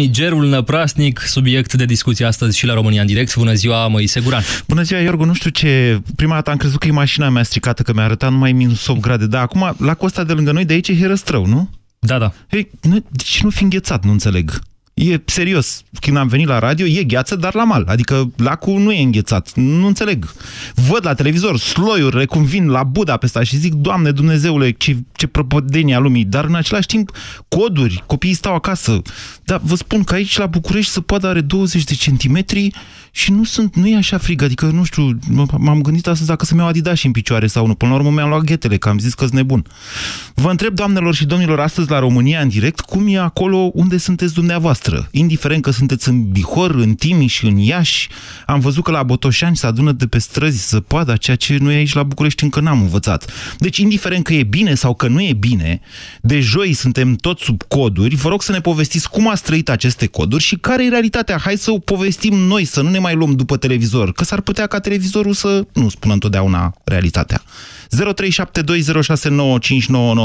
Gerul năprasnic, subiect de discuție astăzi și la România în direct. Bună ziua, Moise Guran. Bună ziua, Iorgu. Nu știu ce... Prima dată am crezut că e mașina mea stricată, că mi-a arătat numai minus 8 grade. Dar acum, la costa de lângă noi, de aici e herăstrău, nu? Da, da. Hei, nu, deci nu fi înghețat, nu înțeleg. E serios, când am venit la radio, e gheață, dar la mal. Adică lacul nu e înghețat. Nu înțeleg. Văd la televizor sloiuri, cum vin la Budapesta și zic, Doamne Dumnezeule, ce, ce prăpădenie a lumii. Dar în același timp, coduri, copiii stau acasă. Dar vă spun că aici la București să poate are 20 de centimetri și nu sunt, nu e așa frig. Adică, nu știu, m-am gândit astăzi dacă să-mi iau Adidas în picioare sau nu. Până la urmă mi-am luat ghetele, că am zis că sunt nebun. Vă întreb, doamnelor și domnilor, astăzi la România în direct, cum e acolo unde sunteți dumneavoastră? Indiferent că sunteți în Bihor, în Timiș, în Iași, am văzut că la Botoșani se adună de pe străzi zăpada, ceea ce noi aici la București încă n-am învățat. Deci, indiferent că e bine sau că nu e bine, de joi suntem tot sub coduri, vă rog să ne povestiți cum ați trăit aceste coduri și care e realitatea. Hai să o povestim noi, să nu ne mai luăm după televizor, că s-ar putea ca televizorul să nu spună întotdeauna realitatea. 0372069599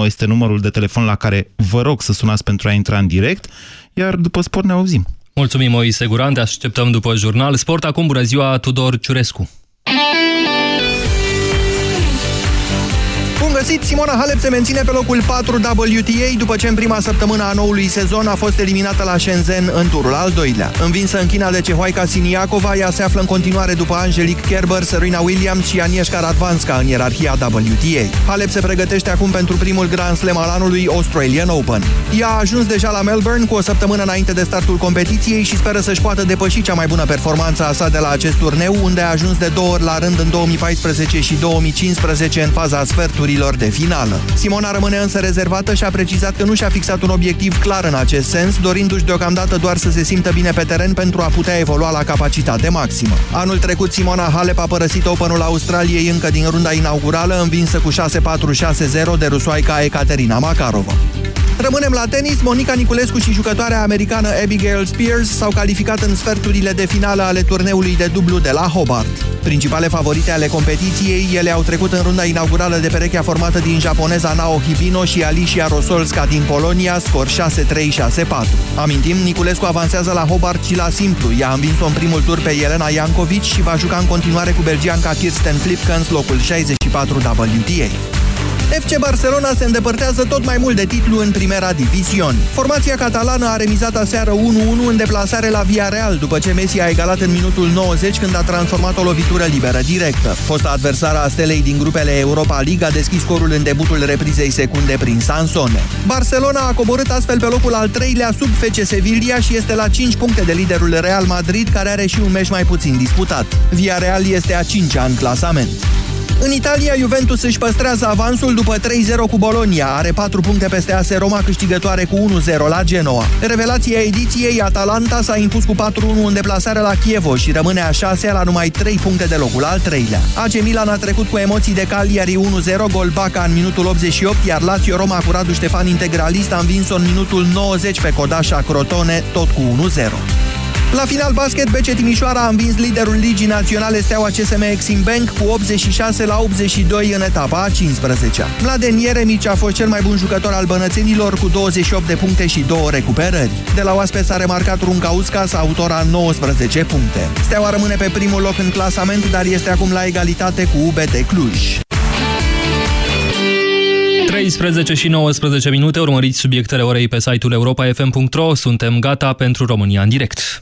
este numărul de telefon la care vă rog să sunați pentru a intra în direct, iar după sport ne auzim. Mulțumim, Moise Guran, te așteptăm după jurnal. Sport acum, bună ziua, Tudor Ciurescu. Găsit! Simona Halep se menține pe locul 4 WTA după ce în prima săptămână a noului sezon a fost eliminată la Shenzhen în turul al doilea. Învinsă în China de cehoaica Siniakova, ea se află în continuare după Angelique Kerber, Serena Williams și Agnieszka Radvanska în ierarhia WTA. Halep se pregătește acum pentru primul Grand Slam al anului Australian Open. Ea a ajuns deja la Melbourne cu o săptămână înainte de startul competiției și speră să-și poată depăși cea mai bună performanță a sa de la acest turneu, unde a ajuns de două ori la rând în 2014 și 2015 în faza sferturilor de finală. Simona rămâne însă rezervată și a precizat că nu și-a fixat un obiectiv clar în acest sens, dorindu-și deocamdată doar să se simtă bine pe teren pentru a putea evolua la capacitate maximă. Anul trecut Simona Halep a părăsit Openul Australiei încă din runda inaugurală, învinsă cu 6-4-6-0 de rusoaica Ekaterina Makarova. Rămânem la tenis. Monica Niculescu și jucătoarea americană Abigail Spears s-au calificat în sferturile de finală ale turneului de dublu de la Hobart. Principale favorite ale competiției, ele au trecut în runda inaugurală de perechea formată din japoneza Nao Hibino și Alicia Rosolska din Polonia, scor 6-3-6-4. Amintim, Niculescu avansează la Hobart și la simplu. Ea a învins-o în primul tur pe Elena Jankovic și va juca în continuare cu belgianca Kirsten Flipkens locul 64 WTA. FC Barcelona se îndepărtează tot mai mult de titlu în Primera División. Formația catalană a remizat aseară 1-1 în deplasare la Villarreal, după ce Messi a egalat în minutul 90 când a transformat o lovitură liberă directă. Fosta adversară a stelei din grupele Europa League a deschis scorul în debutul reprizei secunde prin Sansone. Barcelona a coborât astfel pe locul al treilea sub FC Sevilla și este la 5 puncte de liderul Real Madrid, care are și un meci mai puțin disputat. Villarreal este a 5-a în clasament. În Italia, Juventus își păstrează avansul după 3-0 cu Bologna. Are 4 puncte peste AS Roma, câștigătoare cu 1-0 la Genoa. Revelația ediției, Atalanta s-a impus cu 4-1 în deplasare la Chievo și rămâne a 6 la numai 3 puncte de locul al treilea. AC Milan a trecut cu emoții de Cagliari 1-0, gol Baca în minutul 88, iar Lazio Roma cu Radu Ștefan integralist a învins-o în minutul 90 pe Codașa Crotone, tot cu 1-0. La final basket, BC Timișoara a învins liderul Ligii Naționale Steaua CSM Exim Bank cu 86 la 82 în etapa a 15 -a. Mladen Ieremici a fost cel mai bun jucător al bănățenilor cu 28 de puncte și 2 recuperări. De la oaspe s-a remarcat Runca Uscas, autora 19 puncte. Steaua rămâne pe primul loc în clasament, dar este acum la egalitate cu UBT Cluj. 13 și 19 minute, urmăriți subiectele orei pe site-ul europa.fm.ro. Suntem gata pentru România în direct.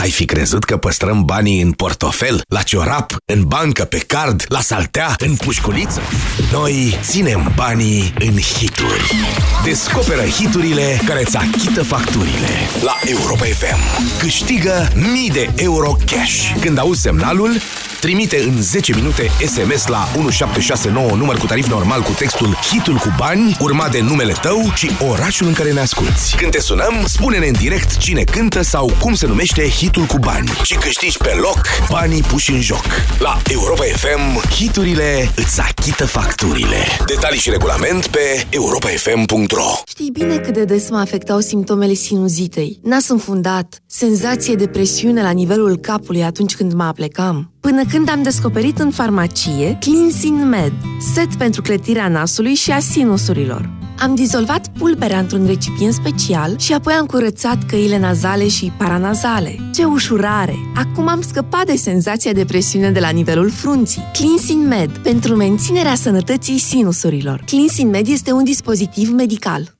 Ai fi crezut că păstrăm banii în portofel, la ciorap, în bancă, pe card, la saltea, în pușculiță? Noi ținem banii în hituri. Descoperă hiturile care îți achită facturile. La Europa FM. Câștigă mii de euro cash. Când auzi semnalul, Trimite în 10 minute SMS la 1769 număr cu tarif normal cu textul Hitul cu bani, urmat de numele tău și orașul în care ne asculti. Când te sunăm, spune-ne în direct cine cântă sau cum se numește hitul hitul cu bani și câștigi pe loc banii puși în joc. La Europa FM, hiturile îți achită facturile. Detalii și regulament pe europafm.ro Știi bine cât de des mă afectau simptomele sinuzitei. Nas înfundat, senzație de presiune la nivelul capului atunci când mă aplecam. Până când am descoperit în farmacie Cleansing Med, set pentru clătirea nasului și a sinusurilor. Am dizolvat pulberea într-un recipient special și apoi am curățat căile nazale și paranazale. Ce ușurare! Acum am scăpat de senzația de presiune de la nivelul frunții. Cleansing Med, pentru menținerea sănătății sinusurilor. Cleansing Med este un dispozitiv medical.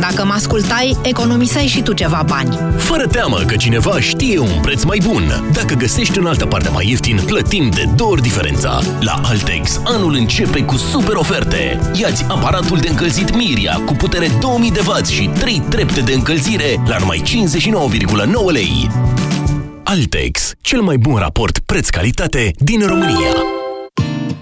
Dacă mă ascultai, economiseai și tu ceva bani. Fără teamă că cineva știe un preț mai bun. Dacă găsești în altă parte mai ieftin, plătim de două ori diferența. La Altex, anul începe cu super oferte. Iați aparatul de încălzit Miria cu putere 2000 de W și 3 trepte de încălzire la numai 59,9 lei. Altex, cel mai bun raport preț-calitate din România.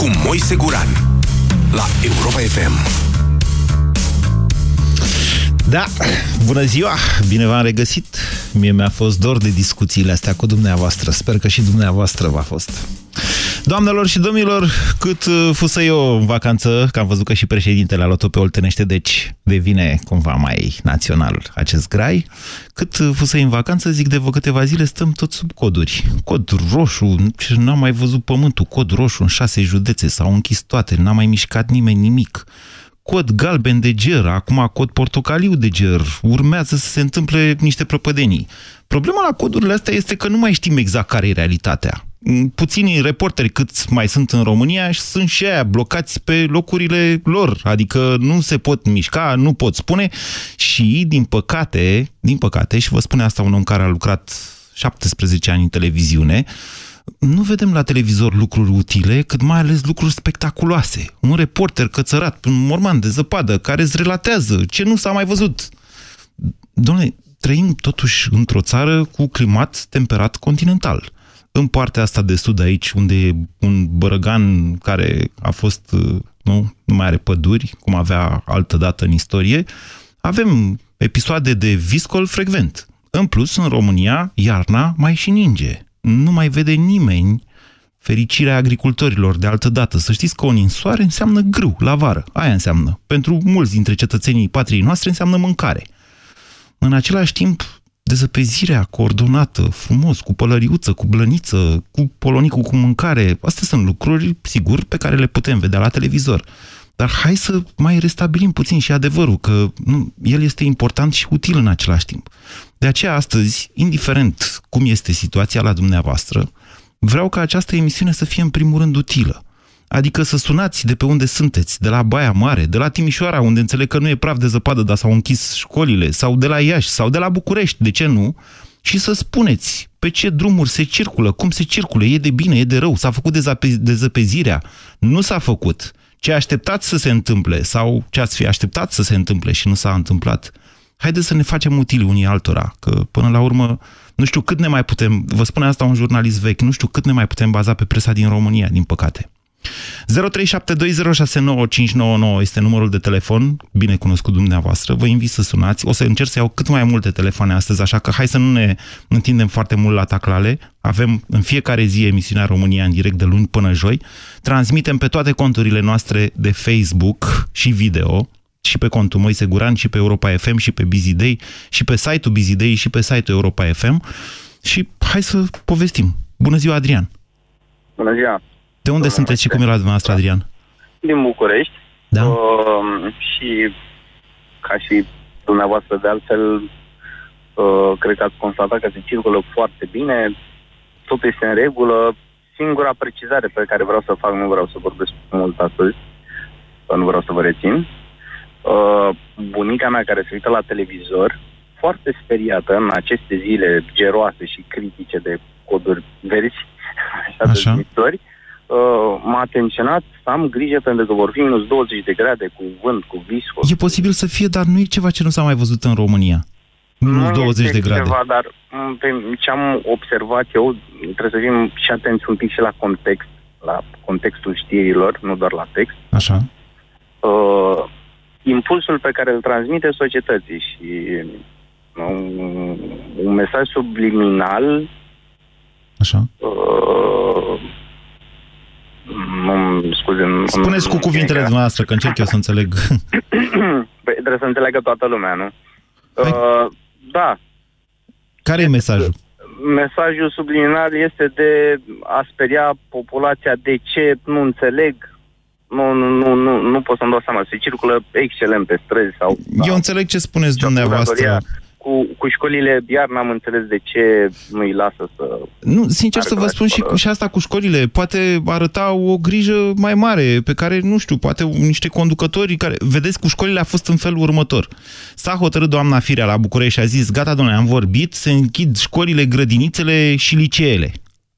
cu Moise Guran la Europa FM. Da, bună ziua, bine v-am regăsit. Mie mi-a fost dor de discuțiile astea cu dumneavoastră. Sper că și dumneavoastră v-a fost. Doamnelor și domnilor, cât uh, fusă eu în vacanță, că am văzut că și președintele a luat-o pe Oltenește, deci devine cumva mai național acest grai, cât uh, fusă în vacanță, zic de vă câteva zile, stăm tot sub coduri. Cod roșu, n-am mai văzut pământul, cod roșu în șase județe, s-au închis toate, n-a mai mișcat nimeni nimic cod galben de ger, acum cod portocaliu de ger, urmează să se întâmple niște prăpădenii. Problema la codurile astea este că nu mai știm exact care e realitatea. Puținii reporteri cât mai sunt în România sunt și aia blocați pe locurile lor, adică nu se pot mișca, nu pot spune și, din păcate, din păcate, și vă spune asta un om care a lucrat 17 ani în televiziune, nu vedem la televizor lucruri utile, cât mai ales lucruri spectaculoase. Un reporter cățărat, un morman de zăpadă, care îți relatează ce nu s-a mai văzut. Dom'le, trăim totuși într-o țară cu climat temperat continental. În partea asta de sud aici, unde e un bărăgan care a fost, nu, nu mai are păduri, cum avea altă dată în istorie, avem episoade de viscol frecvent. În plus, în România, iarna mai și ninge nu mai vede nimeni fericirea agricultorilor de altă dată. Să știți că o ninsoare înseamnă grâu la vară. Aia înseamnă. Pentru mulți dintre cetățenii patriei noastre înseamnă mâncare. În același timp, dezăpezirea coordonată, frumos, cu pălăriuță, cu blăniță, cu polonicul cu mâncare, astea sunt lucruri, sigur, pe care le putem vedea la televizor. Dar hai să mai restabilim puțin și adevărul, că nu, el este important și util în același timp. De aceea, astăzi, indiferent cum este situația la dumneavoastră, vreau ca această emisiune să fie în primul rând utilă. Adică să sunați de pe unde sunteți, de la Baia Mare, de la Timișoara, unde înțeleg că nu e praf de zăpadă, dar s-au închis școlile, sau de la Iași, sau de la București, de ce nu? Și să spuneți pe ce drumuri se circulă, cum se circulă, e de bine, e de rău, s-a făcut dezăpezirea, nu s-a făcut ce așteptați să se întâmple sau ce ați fi așteptat să se întâmple și nu s-a întâmplat. Haideți să ne facem utili unii altora, că până la urmă nu știu cât ne mai putem, vă spune asta un jurnalist vechi, nu știu cât ne mai putem baza pe presa din România, din păcate. 0372069599 este numărul de telefon, bine cunoscut dumneavoastră. Vă invit să sunați. O să încerc să iau cât mai multe telefoane astăzi, așa că hai să nu ne întindem foarte mult la taclale. Avem în fiecare zi emisiunea România în direct de luni până joi. Transmitem pe toate conturile noastre de Facebook și video, și pe contul Moise Guran, și pe Europa FM, și pe Busy Day, și pe site-ul Busy Day, și pe site-ul Europa FM. Și hai să povestim. Bună ziua, Adrian! Bună ziua! De unde sunteți și cum e la dumneavoastră, Adrian? Din București. Da. Uh, și ca și dumneavoastră, de altfel, uh, cred că ați constatat că se circulă foarte bine, totul este în regulă. Singura precizare pe care vreau să fac, nu vreau să vorbesc mult astăzi, nu vreau să vă rețin. Uh, bunica mea care se uită la televizor foarte speriată în aceste zile geroase și critice de coduri verzi, așa, Așa. de numitori, uh, m-a atenționat să am grijă pentru că vor fi minus 20 de grade cu vânt, cu viscos. E posibil să fie, dar nu e ceva ce nu s-a mai văzut în România. Minus Nu 20 este de grade. Ceva, dar m, pe ce am observat eu, trebuie să fim și atenți un pic și la context, la contextul știrilor, nu doar la text. Așa. Uh, impulsul pe care îl transmite societății și um, un mesaj subliminal Așa. uh, nu, scuze, nu- Spuneți cu nu- cuvintele dumneavoastră, că încerc eu să înțeleg. Păi, trebuie să înțeleagă toată lumea, nu? Hai. Uh, da, Care e mesajul? mesajul subliminal este de a speria populația de ce nu înțeleg, nu, nu, nu, nu, nu pot să-mi dau seama, se circulă excelent pe străzi sau... Eu înțeleg ce spuneți dumneavoastră. Datoria Cu, cu școlile, iar n-am înțeles de ce nu-i lasă să... Nu, sincer Are să vă curaj spun și, fără- și asta cu școlile. Poate arăta o grijă mai mare pe care, nu știu, poate niște conducători care... Vedeți, cu școlile a fost în felul următor. S-a hotărât doamna Firea la București și a zis, gata, domnule, am vorbit, se închid școlile, grădinițele și liceele.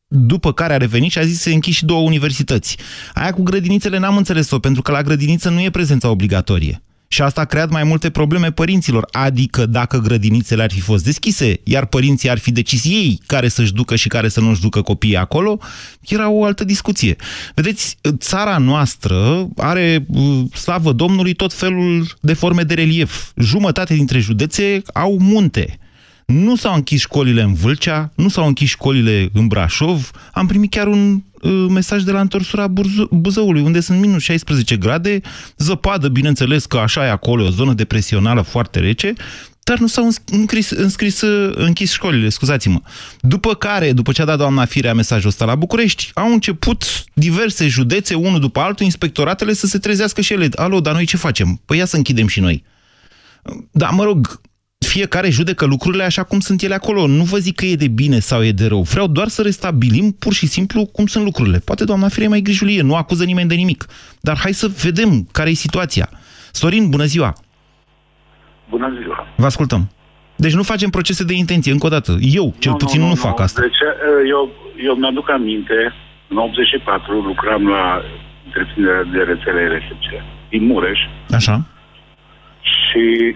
După care a revenit și a zis să se închid și două universități. Aia cu grădinițele n-am înțeles-o, pentru că la grădiniță nu e prezența obligatorie. Și asta a creat mai multe probleme părinților. Adică dacă grădinițele ar fi fost deschise, iar părinții ar fi decis ei care să-și ducă și care să nu-și ducă copiii acolo, era o altă discuție. Vedeți, țara noastră are, uh, slavă Domnului, tot felul de forme de relief. Jumătate dintre județe au munte. Nu s-au închis școlile în Vâlcea, nu s-au închis școlile în Brașov. Am primit chiar un uh, mesaj de la întorsura Burzu- Buzăului, unde sunt minus 16 grade, zăpadă, bineînțeles că așa e acolo, o zonă depresională foarte rece, dar nu s-au îns- înscris, înscris, uh, închis școlile, scuzați-mă. După care, după ce a dat doamna Firea mesajul ăsta la București, au început diverse județe, unul după altul, inspectoratele să se trezească și ele. Alo, dar noi ce facem? Păi ia să închidem și noi. Da, mă rog, fiecare judecă lucrurile așa cum sunt ele acolo. Nu vă zic că e de bine sau e de rău. Vreau doar să restabilim pur și simplu cum sunt lucrurile. Poate doamna Firea e mai grijulie, nu acuză nimeni de nimic. Dar hai să vedem care e situația. Sorin, bună ziua! Bună ziua. Vă ascultăm. Deci nu facem procese de intenție, încă o dată. Eu, cel puțin, nu, fac asta. Deci uh, eu, eu mi-aduc aminte, în 84 lucram la întreprinderea de rețele electrice din Mureș Așa? Și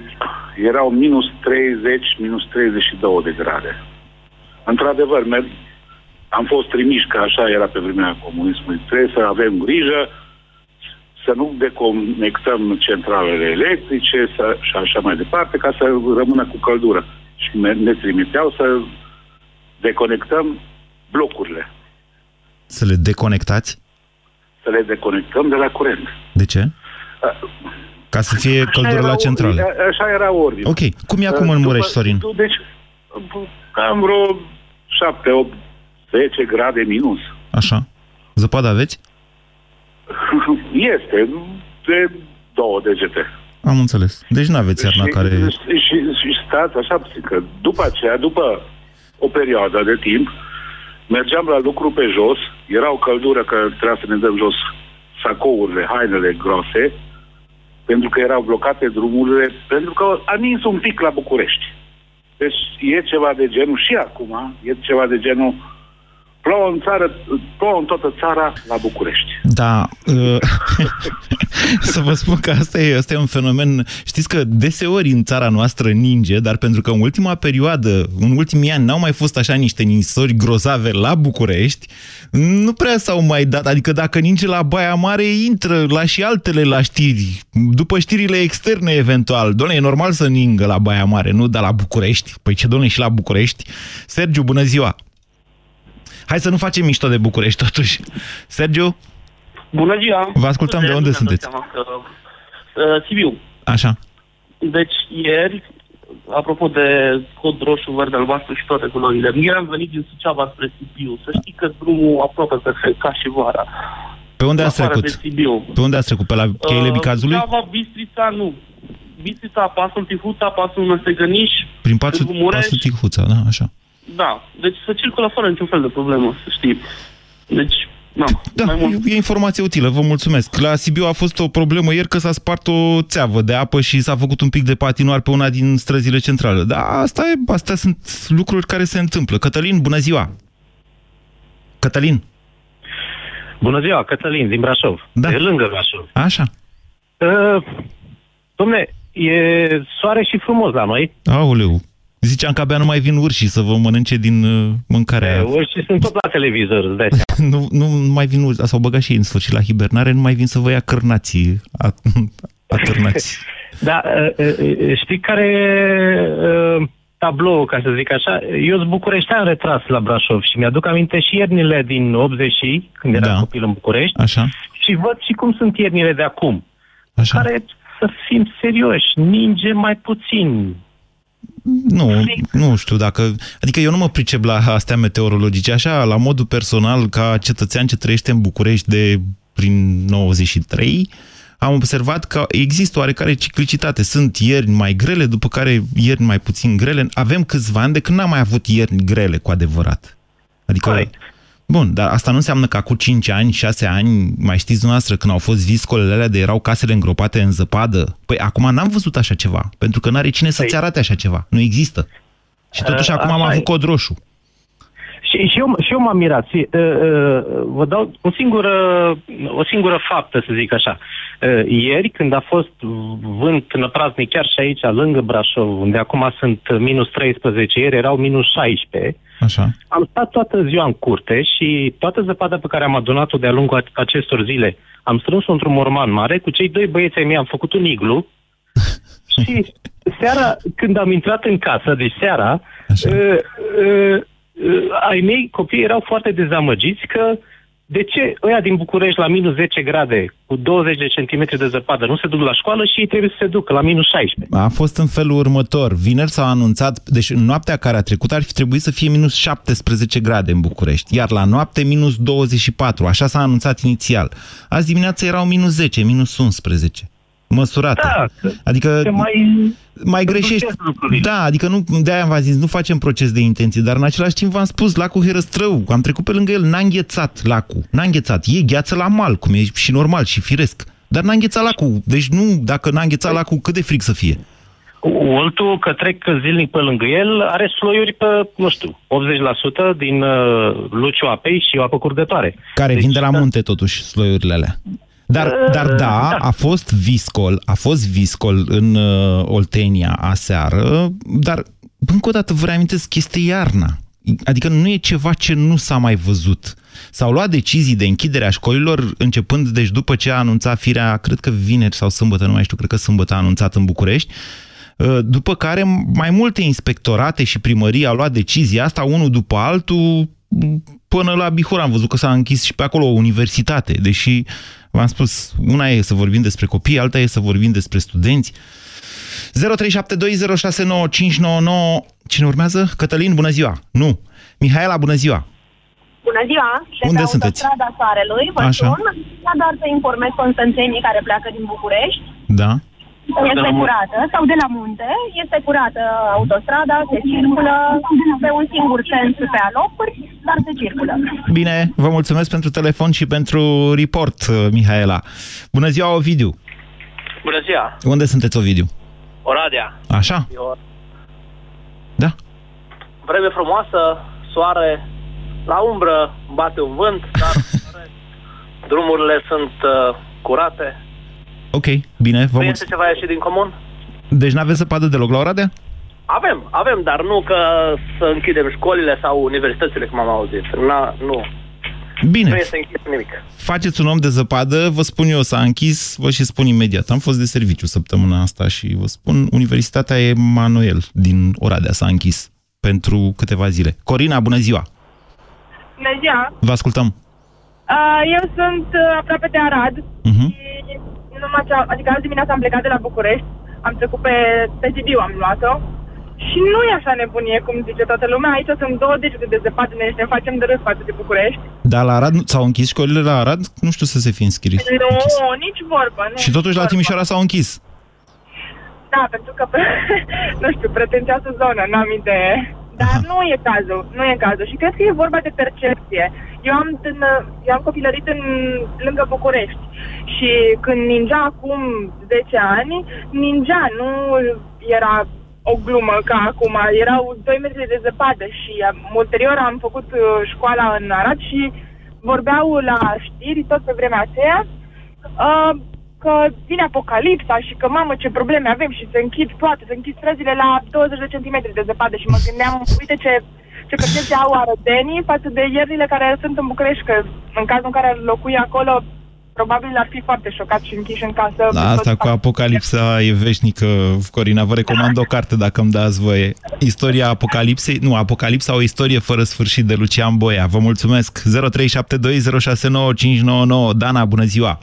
erau minus 30, minus 32 de grade. Într-adevăr, mer- am fost trimiși, că așa era pe vremea comunismului, trebuie să avem grijă să nu deconectăm centralele electrice să, și așa mai departe, ca să rămână cu căldură. Și ne, ne trimiteau să deconectăm blocurile, Să le deconectați? să le deconectăm de la curent. De ce? A- Ca să fie Așa căldură era la o- centrală. a- Așa era ordinea. Ok. Cum e acum în După- Mureș, Sorin? Deci, cam vreo 7, 8, 10 grade minus. Așa. Zăpadă aveți? Este de două degete. Am înțeles. Deci nu aveți iarna și, care... și, și, și stați așa, puțin, că după aceea, după o perioadă de timp, mergeam la lucru pe jos, era o căldură că trebuia să ne dăm jos sacourile, hainele grose, pentru că erau blocate drumurile, pentru că a nins un pic la București. Deci e ceva de genul, și acum, e ceva de genul, plouă în țară, plouă în toată țara la București. Da, uh, să vă spun că asta e, asta e un fenomen. Știți că deseori în țara noastră ninge, dar pentru că în ultima perioadă, în ultimii ani, n-au mai fost așa niște ninsori grozave la București, nu prea s-au mai dat. Adică dacă ninge la Baia Mare, intră la și altele la știri. După știrile externe, eventual. Doamne, e normal să ningă la Baia Mare, nu? Dar la București? Păi ce, doamne, și la București? Sergiu, bună ziua! Hai să nu facem mișto de București, totuși. Sergiu? Bună ziua! Vă ascultăm, de unde Mi-am dat sunteți? seama Că, uh, Sibiu. Așa. Deci ieri, apropo de cod roșu, verde, albastru și toate culorile, ieri am venit din Suceava spre Sibiu. Să știi că drumul aproape perfect, ca și vara. Pe unde ați Afară trecut? de Sibiu. Pe unde ați trecut? Pe la cheile Bicazului? Suceava, Bistrița, nu. Bistrița, Pasul Tihuța, Pasul Năstegăniș, Prin Pasul, Târgu Mureș. Pasul Tihuța, da, așa. Da, deci se circulă fără niciun fel de problemă, să știi. Deci, No, da, e, e informație utilă, vă mulțumesc. La Sibiu a fost o problemă ieri că s-a spart o țeavă de apă și s-a făcut un pic de patinoar pe una din străzile centrale. Dar asta e, astea sunt lucruri care se întâmplă. Cătălin, bună ziua! Cătălin! Bună ziua, Cătălin, din Brașov. Da. De lângă Brașov. Așa. Uh, domne, e soare și frumos la noi. Aoleu, Ziceam că abia nu mai vin urșii să vă mănânce din uh, mâncarea. Urșii sunt tot la televizor, îți dai nu, nu mai vin urși, s-au băgat și ei în sfârșit la hibernare, nu mai vin să vă ia cârnații, atârnați. da, uh, uh, știi care uh, tablou, ca să zic așa, eu sunt bucureștean retras la Brașov și mi-aduc aminte și iernile din 80 când eram da. copil în București Așa. și văd și cum sunt iernile de acum, Așa. care, să fim serioși, ninge mai puțin, nu, nu știu dacă... Adică eu nu mă pricep la astea meteorologice. Așa, la modul personal, ca cetățean ce trăiește în București de prin 93, am observat că există oarecare ciclicitate. Sunt ierni mai grele, după care ierni mai puțin grele. Avem câțiva ani de când n-am mai avut ierni grele cu adevărat. Adică... Corect. Bun, dar asta nu înseamnă că acum 5 ani, 6 ani, mai știți dumneavoastră, când au fost viscolele alea de erau casele îngropate în zăpadă? Păi acum n-am văzut așa ceva, pentru că n-are cine să-ți păi- arate așa ceva. Nu există. Și totuși uh, acum am avut cod roșu. Și, și, eu, și eu m-am mirat. Uh, uh, vă dau o singură, o singură faptă, să zic așa. Uh, ieri, când a fost vânt năpraznic chiar și aici, lângă Brașov, unde acum sunt minus 13, ieri erau minus 16, Așa. Am stat toată ziua în curte și toată zăpada pe care am adunat-o de-a lungul acestor zile am strâns-o într-un morman mare. Cu cei doi băieți ai mei am făcut un iglu și seara, când am intrat în casă, deci seara, uh, uh, uh, ai mei copii erau foarte dezamăgiți că uh, de ce ăia din București la minus 10 grade, cu 20 de centimetri de zăpadă, nu se duc la școală și ei trebuie să se ducă la minus 16? A fost în felul următor. Vineri s-a anunțat, deci în noaptea care a trecut ar fi trebuit să fie minus 17 grade în București, iar la noapte minus 24, așa s-a anunțat inițial. Azi dimineața erau minus 10, minus 11 măsurată. Da, adică mai, mai greșești. Da, adică nu, de-aia v-am zis, nu facem proces de intenție, dar în același timp v-am spus, lacul Herăstrău, am trecut pe lângă el, n-a înghețat lacul, n-a înghețat, e gheață la mal, cum e și normal și firesc, dar n-a înghețat lacul, deci nu, dacă n-a înghețat lacul, cât de fric să fie? Oltul, că trec zilnic pe lângă el, are sloiuri pe, nu știu, 80% din uh, luciu apei și o apă curgătoare. Care deci, vin de la munte, totuși, sloiurile alea. Dar, dar da, da, a fost viscol, a fost viscol în uh, Oltenia aseară, dar încă o dată vă reamintesc, este iarna. Adică nu e ceva ce nu s-a mai văzut. S-au luat decizii de închidere a școlilor începând, deci după ce a anunțat firea, cred că vineri sau sâmbătă, nu mai știu, cred că sâmbătă a anunțat în București, uh, după care mai multe inspectorate și primării au luat decizia asta, unul după altul, până la Bihor am văzut că s-a închis și pe acolo o universitate, deși V-am spus, una e să vorbim despre copii, alta e să vorbim despre studenți. 0372069599 Cine urmează? Cătălin, bună ziua! Nu. Mihaela, bună ziua! Bună ziua! De Unde pe sunteți? Strada Soarelui, vă Așa. sun, doar să informez constanțenii care pleacă din București. Da. Este curată, sau de la munte, este curată autostrada, se circulă pe un singur sens pe alocuri, dar se circulă. Bine, vă mulțumesc pentru telefon și pentru report, uh, Mihaela. Bună ziua, Ovidiu! Bună ziua! Unde sunteți, Ovidiu? Oradea. Așa? Eu... Da. Vreme frumoasă, soare, la umbră bate un vânt, dar drumurile sunt uh, curate. Ok, bine, vă Nu mulțumesc. este ceva ieșit din comun? Deci n-aveți zăpadă deloc la Oradea? Avem, avem, dar nu că să închidem școlile sau universitățile, cum am auzit. Na, nu. Bine. Nu este închis nimic. Faceți un om de zăpadă, vă spun eu, s-a închis, vă și spun imediat. Am fost de serviciu săptămâna asta și vă spun, Universitatea Emanuel din Oradea s-a închis pentru câteva zile. Corina, bună ziua! Bună ziua! Vă ascultăm! Uh, eu sunt uh, aproape de Arad Uh-huh. și numai ce, adică azi dimineața am plecat de la București, am trecut pe, pe Sibiu, am luat-o și nu e așa nebunie cum zice toată lumea. Aici sunt două degete de zăpadă, ne, ne facem de râs față de București. Dar la Arad s-au închis școlile la Arad? Nu știu să se fi înscris. Nu, nici vorbă. Nu, Și totuși la Timișoara s-au închis. Da, pentru că, nu știu, pretențioasă zonă, n-am idee. Dar nu e cazul, nu e cazul. Și cred că e vorba de percepție. Eu am, în, eu am copilărit în, lângă București și când ningea acum 10 ani, ningea, nu era o glumă ca acum. Erau 2 metri de zăpadă și um, ulterior am făcut uh, școala în Arad și vorbeau la știri tot pe vremea aceea uh, că vine apocalipsa și că, mamă, ce probleme avem și se închid toate, se închid străzile la 20 de centimetri de zăpadă și mă gândeam, uite ce, ce percepție au arădenii față de ierile care sunt în București, că în cazul în care ar locui acolo, probabil ar fi foarte șocat și închiși în casă. Da, asta cu apocalipsa e veșnică, Corina. Vă recomand o carte dacă îmi dați voie. Istoria apocalipsei, nu, apocalipsa, o istorie fără sfârșit de Lucian Boia. Vă mulțumesc. 0372069599. Dana, bună ziua!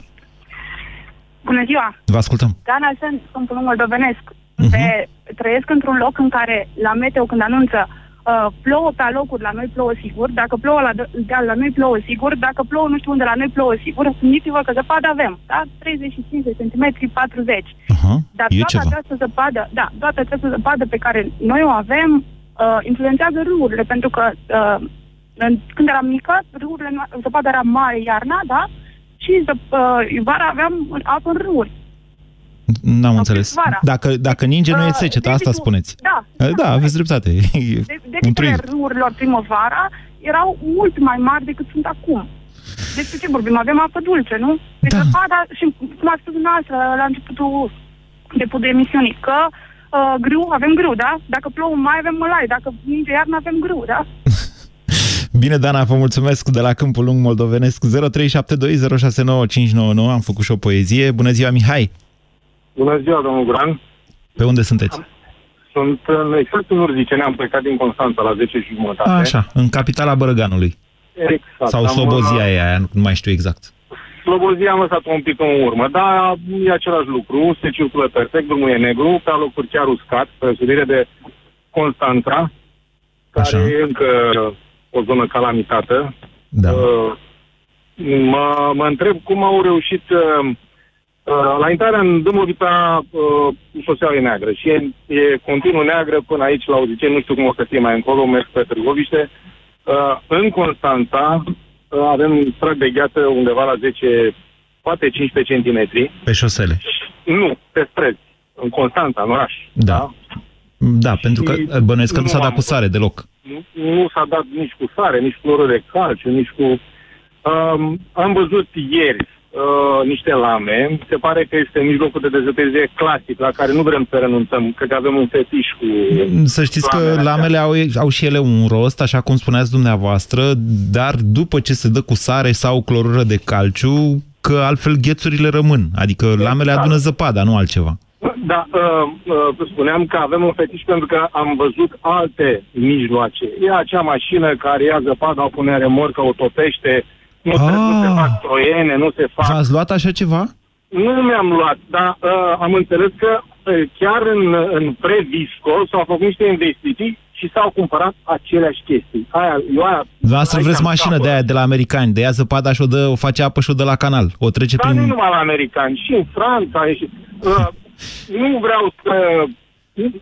Bună ziua! Vă ascultăm. Dana, sunt, sunt un moldovenesc. Uh-huh. Pe, trăiesc într-un loc în care la meteo când anunță uh, plouă pe alocuri, la noi plouă sigur, dacă plouă la deal, la noi plouă sigur, dacă plouă nu știu unde, la noi plouă sigur, gândiți-vă că zăpadă avem, da? 35 de centimetri, 40. Uh-huh. Dar e toată ceva. această zăpadă, da, toată această zăpadă pe care noi o avem, uh, influențează râurile, pentru că uh, în, când eram mică, râurile, no- zăpada era mare iarna, da? Și zăp, uh, vara aveam apă în râuri. N-am înțeles. vara. Dacă, dacă ninge, nu e Uh, secetă, asta debitul- spuneți. Da. Da, aveți dreptate. E De, un debitele truism. râurilor primăvara erau mult mai mari decât sunt acum. Despre ce vorbim? Avem apă dulce, nu? Deci da. zăpada, și cum a spus dumneavoastră la începutul de, de emisiunii, că uh, grâu, avem grâu, da? Dacă plouă mai avem mălai, dacă ninge iarnă avem grâu, da? Bine, Dana, vă mulțumesc de la Câmpul Lung Moldovenesc 0372069599. Am făcut și o poezie. Bună ziua, Mihai! Bună ziua, domnul Guran. Pe unde sunteți? Sunt în exact în Urzicene, am plecat din Constanța la 10 și jumătate. Așa, în capitala Bărăganului. Exact. Sau Am, Slobozia e aia, nu mai știu exact. Slobozia am lăsat un pic în urmă, dar e același lucru, se circulă perfect, drumul e negru, pe alocuri chiar uscat, pe deosebire de Constanța, care Așa. e încă o zonă calamitată. Da. Uh, mă, mă întreb cum au reușit uh, uh, la intrarea în Dâmbovița uh, șoseaua e neagră și e, e continuu neagră până aici la Uziceni, nu știu cum o să fie mai încolo, merg pe Târgoviște. Uh, în Constanța uh, avem strag de gheață undeva la 10, poate 15 centimetri. Pe șosele. Nu, pe străzi. În Constanța, în oraș. Da. Da, pentru că bănuiesc că nu s-a nu dat am cu sare deloc. Nu, nu s-a dat nici cu sare, nici cu cloruri de calciu, nici cu... Um, am văzut ieri uh, niște lame. Se pare că este mijlocul de dezăpezire clasic, la care nu vrem să renunțăm. Cred că avem un fetiș cu... Să știți că lamele astea. lamele au, au și ele un rost, așa cum spuneați dumneavoastră, dar după ce se dă cu sare sau clorură de calciu, că altfel ghețurile rămân. Adică lamele adună zăpada, nu altceva. Da, uh, uh, spuneam că avem un fetiș pentru că am văzut alte mijloace. E acea mașină care ia zăpada, o pune în remorcă, o topește, nu, Ah. se, nu se fac troiene, nu se fac... V-ați luat așa ceva? Nu mi-am luat, dar uh, am înțeles că uh, chiar în, în pre-visco s-au făcut niște investiții și s-au cumpărat aceleași chestii. Aia, eu aia... Dumneavoastră aici vreți am mașină capăt. de aia de la americani, de ea zăpada și o, dă, o face apă și o dă la canal. O trece Dar nu prin... numai la americani, și în Franța. E și, uh, nu vreau să...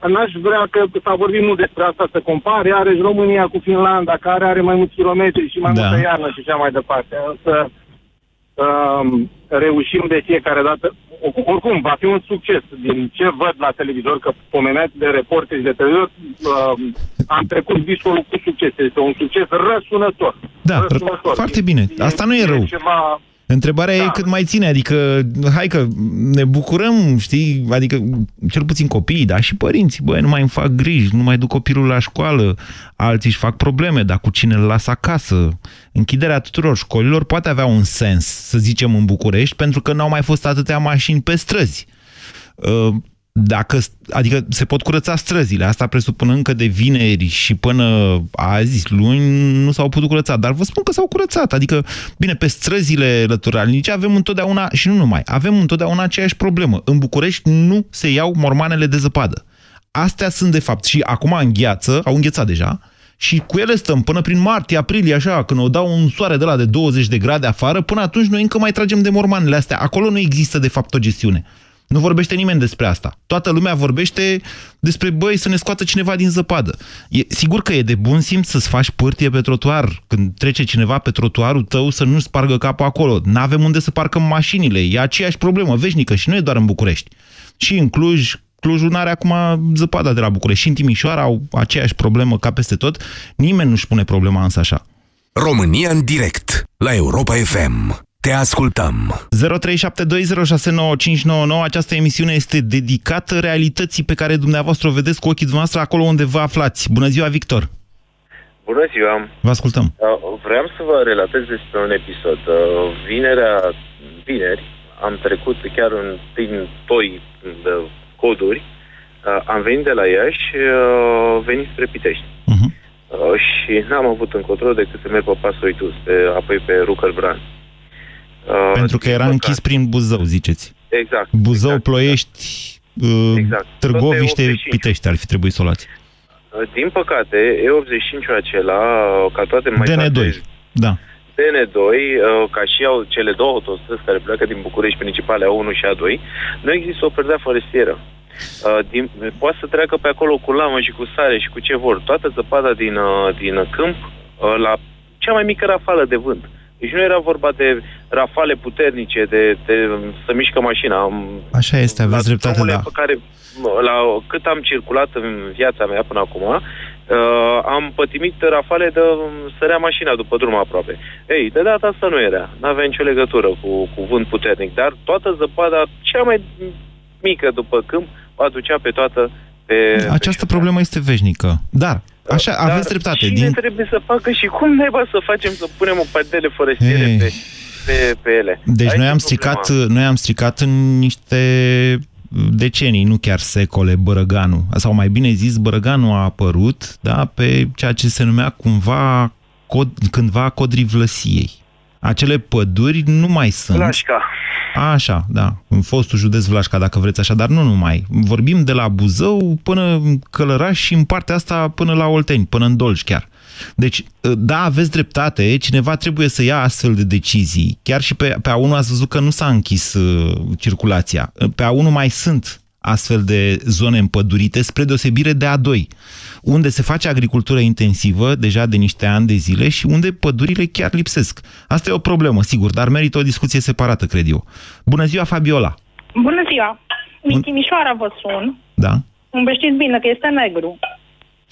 N-aș vrea că s-a vorbit mult despre asta, să compare, are România cu Finlanda, care are mai mulți kilometri și mai Da. multă iarnă și așa mai departe. Însă um, reușim de fiecare dată. O- Oricum, va fi un succes. Din ce văd la televizor, că pomeneați de reporteri de televizor, um, am trecut visul cu succes. Este un succes răsunător. Da, răsunător. foarte bine. Asta nu e rău. Ceva... Întrebarea Da. e cât mai ține, adică, hai că ne bucurăm, știi, adică, cel puțin copiii, dar și părinții, băi, nu mai îmi fac griji, nu mai duc copilul la școală, alții își fac probleme, dar cu cine îl las acasă? Închiderea tuturor școlilor poate avea un sens, să zicem, în București, pentru că n-au mai fost atâtea mașini pe străzi. Uh, Dacă, adică se pot curăța străzile, asta presupunând că de vineri și până azi, luni, nu s-au putut curăța. Dar vă spun că s-au curățat. Adică, bine, pe străzile lăturalnice avem întotdeauna, și nu numai, avem întotdeauna aceeași problemă. În București nu se iau mormanele de zăpadă. Astea sunt, de fapt, și acum în gheață, au înghețat deja, și cu ele stăm până prin martie, aprilie, așa, când o dau un soare de la de 20 de grade afară, până atunci noi încă mai tragem de mormanele astea. Acolo nu există, de fapt, o gestiune. Nu vorbește nimeni despre asta. Toată lumea vorbește despre, băi, să ne scoată cineva din zăpadă. E, sigur că e de bun simț să-ți faci pârtie pe trotuar. Când trece cineva pe trotuarul tău să nu spargă capul acolo. N-avem unde să parcăm mașinile. E aceeași problemă veșnică și nu e doar în București. Și în Cluj, Clujul nu are acum zăpada de la București. Și în Timișoara au aceeași problemă ca peste tot. Nimeni nu-și pune problema însă așa. România în direct la Europa FM. Te ascultăm. 0372069599. Această emisiune este dedicată realității pe care dumneavoastră o vedeți cu ochii dumneavoastră acolo unde vă aflați. Bună ziua, Victor! Bună ziua! Vă ascultăm. Uh, Vreau să vă relatez despre un episod. Uh, Vinerea, vineri, am trecut chiar în, prin toi de coduri, uh, am venit de la Iași, uh, venit spre Pitești. Mhm. Uh, și n-am avut încotro decât să merg pe Pasoitus, pe, apoi pe Rucălbran. Uh, Pentru că era închis prin Buzău, ziceți. Exact. Buzău, Ploiești, uh, Exact. Târgoviște, Tot E85. Pitești ar fi trebuit să o luați. Uh, Din păcate, E85-ul acela, uh, ca toate mai DN2, toate da. DN2, uh, ca și au cele două autostrăzi care pleacă din București principale, A1 și A2, nu există o perdea forestieră. Uh, din, poate să treacă pe acolo cu lamă și cu sare și cu ce vor. Toată zăpada din, uh, din câmp uh, la cea mai mică rafală de vânt. Deci nu era vorba de rafale puternice, de, de să mișcă mașina. Am, Așa este, aveți dreptate, drumurile da. pe care, la cât am circulat în viața mea până acum, uh, am pătimit rafale de sărea mașina după drum aproape. Ei, de data asta nu era. Nu avea nicio legătură cu, cu vânt puternic, dar toată zăpada cea mai mică după câmp o aducea pe toată pe... Această problemă este veșnică. Dar, așa, aveți dreptate. Cine Din... trebuie să facă și cum naiba să facem să punem o padele forestiere Ei. pe, pe, pe ele? Deci Aici noi e am, problema. stricat, noi am stricat în niște decenii, nu chiar secole, Bărăganu. Sau mai bine zis, Bărăganu a apărut da, pe ceea ce se numea cumva cod, cândva codrii Vlăsiei. Acele păduri nu mai sunt. Vlașca. Așa, da, în fostul județ Vlașca, dacă vreți așa, dar nu numai. Vorbim de la Buzău până în Călăraș și în partea asta până la Olteni, până în Dolj chiar. Deci, da, aveți dreptate, cineva trebuie să ia astfel de decizii. Chiar și pe, pe A1 ați văzut că nu s-a închis uh, circulația. Pe A1 mai sunt astfel de zone împădurite, spre deosebire de A2, unde se face agricultură intensivă deja de niște ani de zile și unde pădurile chiar lipsesc. Asta e o problemă, sigur, dar merită o discuție separată, cred eu. Bună ziua, Fabiola! Bună ziua! Din Timișoara vă sun. Da? Îmi știți bine că este negru.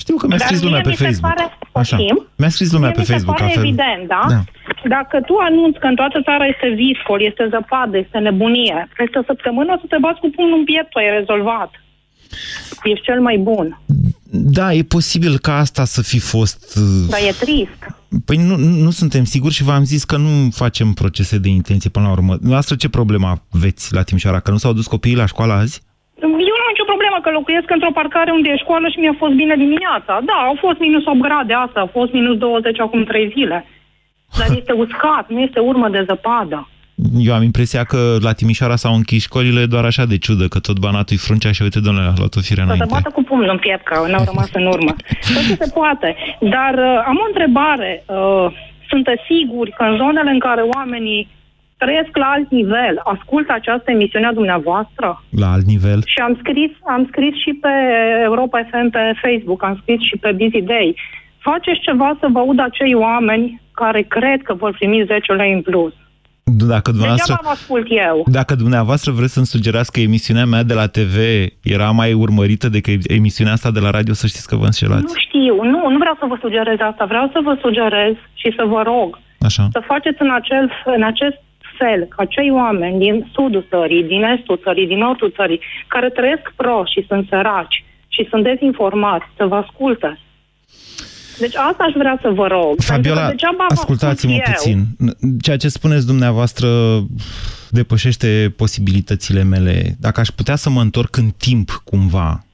Știu că mi-a Dar scris mie lumea pe mi se Facebook. Pare, Așa. Poftim? Mi-a scris lumea Mie pe mi se Facebook. pare altfel- evident, da? Da. Dacă tu anunți că în toată țara este viscol, este zăpadă, este nebunie, peste o săptămână o să te bați cu pumnul în piept, ai rezolvat. Ești cel mai bun. Da, e posibil ca asta să fi fost... uh, Dar e trist. Păi nu, nu suntem siguri și v-am zis că nu facem procese de intenție până la urmă. Noastră ce problemă aveți la Timișoara? Că nu s-au dus copiii la școală azi? Eu nu am nicio problemă că locuiesc într-o parcare unde e școală și mi-a fost bine dimineața. Da, au fost minus 8 grade asta, au fost minus 20 acum 3 zile. Dar este uscat, nu este urmă de zăpadă. Eu am impresia că la Timișoara s-au închis școlile doar așa de ciudă, că tot banatul e fruncea și uite, domnule, a luat o fire Să se înainte. bată cu pumnul în piept, că n-au rămas în urmă. Tot ce se poate. Dar uh, am o întrebare. Uh, sunteți siguri că în zonele în care oamenii trăiesc la alt nivel, ascultă această emisiune a dumneavoastră? La alt nivel. Și am scris, am scris și pe Europa FM pe Facebook, am scris și pe Busy Day. Faceți ceva să vă audă acei oameni care cred că vor primi 10 lei în plus. Dacă dumneavoastră, Degeaba vă ascult eu. dacă dumneavoastră vreți să-mi sugerați că emisiunea mea de la TV era mai urmărită decât emisiunea asta de la radio, să știți că vă înșelați. Nu știu, nu, nu vreau să vă sugerez asta, vreau să vă sugerez și să vă rog Așa. să faceți în, acel, în acest fel ca cei oameni din sudul țării, din estul țării, din nordul țării, care trăiesc prost și sunt săraci și sunt dezinformați, să vă asculte. Deci asta aș vrea să vă rog. pentru Fabiola, că degeaba vă ascultați-mă ascult eu. puțin. Ceea ce spuneți dumneavoastră depășește posibilitățile mele. Dacă aș putea să mă întorc în timp cumva,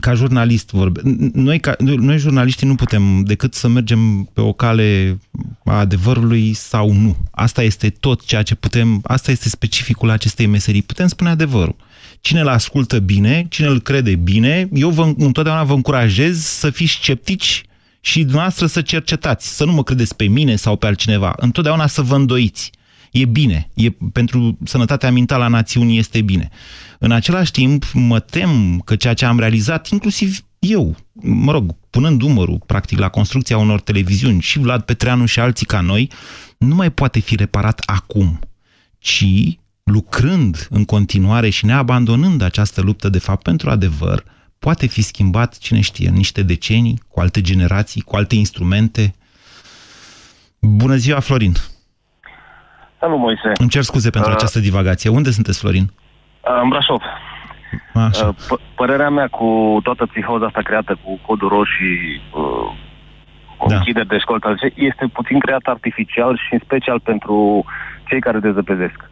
ca jurnalist vorbe. Noi, ca, noi jurnaliștii nu putem decât să mergem pe o cale a adevărului sau nu. Asta este tot ceea ce putem, asta este specificul acestei meserii. Putem spune adevărul. Cine îl ascultă bine, cine îl crede bine, eu vă, întotdeauna vă încurajez să fiți sceptici și dumneavoastră să cercetați, să nu mă credeți pe mine sau pe altcineva, întotdeauna să vă îndoiți. E bine. E, pentru sănătatea mentală a națiunii este bine. În același timp, mă tem că ceea ce am realizat, inclusiv eu, mă rog, punând umărul, practic, la construcția unor televiziuni, și Vlad Petreanu și alții ca noi, nu mai poate fi reparat acum, ci lucrând în continuare și neabandonând această luptă, de fapt, pentru adevăr, poate fi schimbat, cine știe, în niște decenii, cu alte generații, cu alte instrumente. Bună ziua, Florin! Salut, Moise! Îmi cer scuze pentru Uh, această divagație. Unde sunteți, Florin? Uh, În Brașov. Așa. Uh, p- părerea mea cu toată psihoza asta creată cu codul roșii, uh, cu Da. închideri de școli, tal, este puțin creat artificial și în special pentru cei care dezăpezesc.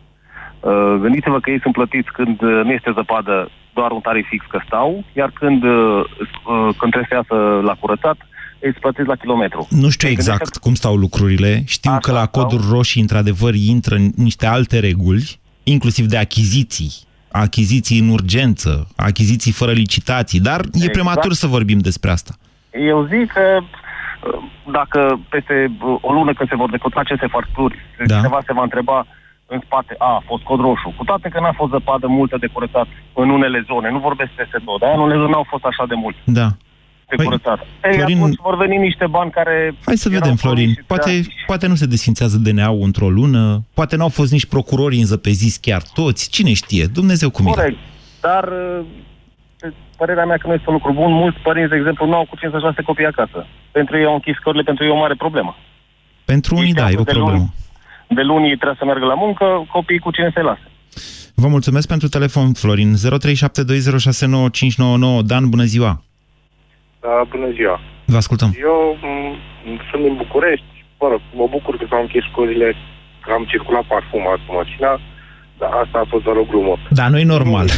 Uh, gândiți-vă că ei sunt plătiți când uh, nu este zăpadă doar un tarif fix că stau, iar când, uh, uh, când trebuie să iasă la curățat, ei sunt plătiți la kilometru. Nu știu exact cum stau lucrurile. Știu că la coduri roșii, într-adevăr, intră niște alte reguli, inclusiv de achiziții. Achiziții în urgență, achiziții fără licitații, dar e Exact. prematur să vorbim despre asta. Eu zic că uh, dacă peste uh, o lună când se vor decuta aceste facturi, Da. cineva se va întreba în spate, a, a fost cod roșu, cu toate că n-a fost zăpadă multă de curățat în unele zone, nu vorbesc peste tot, dar în unele zone au fost așa de mult Da. De Păi, curățat. Ei, Florin- atunci vor veni niște bani care... Hai să erau vedem, Florin. promiși, Poate, da. poate nu se desfințează DNA-ul într-o lună, poate n-au fost nici procurorii înzăpeziți chiar toți, cine știe, Dumnezeu cu mine. Corect, dar uh, părerea mea că nu este un lucru bun. Mulți părinți, de exemplu, nu au cu cine să-și lase copii acasă. Pentru ei au închis școlile, pentru ei e o mare problemă. Pentru unii, da, e o de problemă. luni, de luni ei trebuie să meargă la muncă, copiii cu cine să-i lase. Vă mulțumesc pentru telefon, Florin. 0372069599. Dan, bună ziua! Da, bună ziua. Vă ascultăm. Eu m, sunt din București, mă rog, mă bucur că s-au închis școlile, că am circulat parfumat cu mașina, dar asta a fost doar o glumă. Da, nu e normal.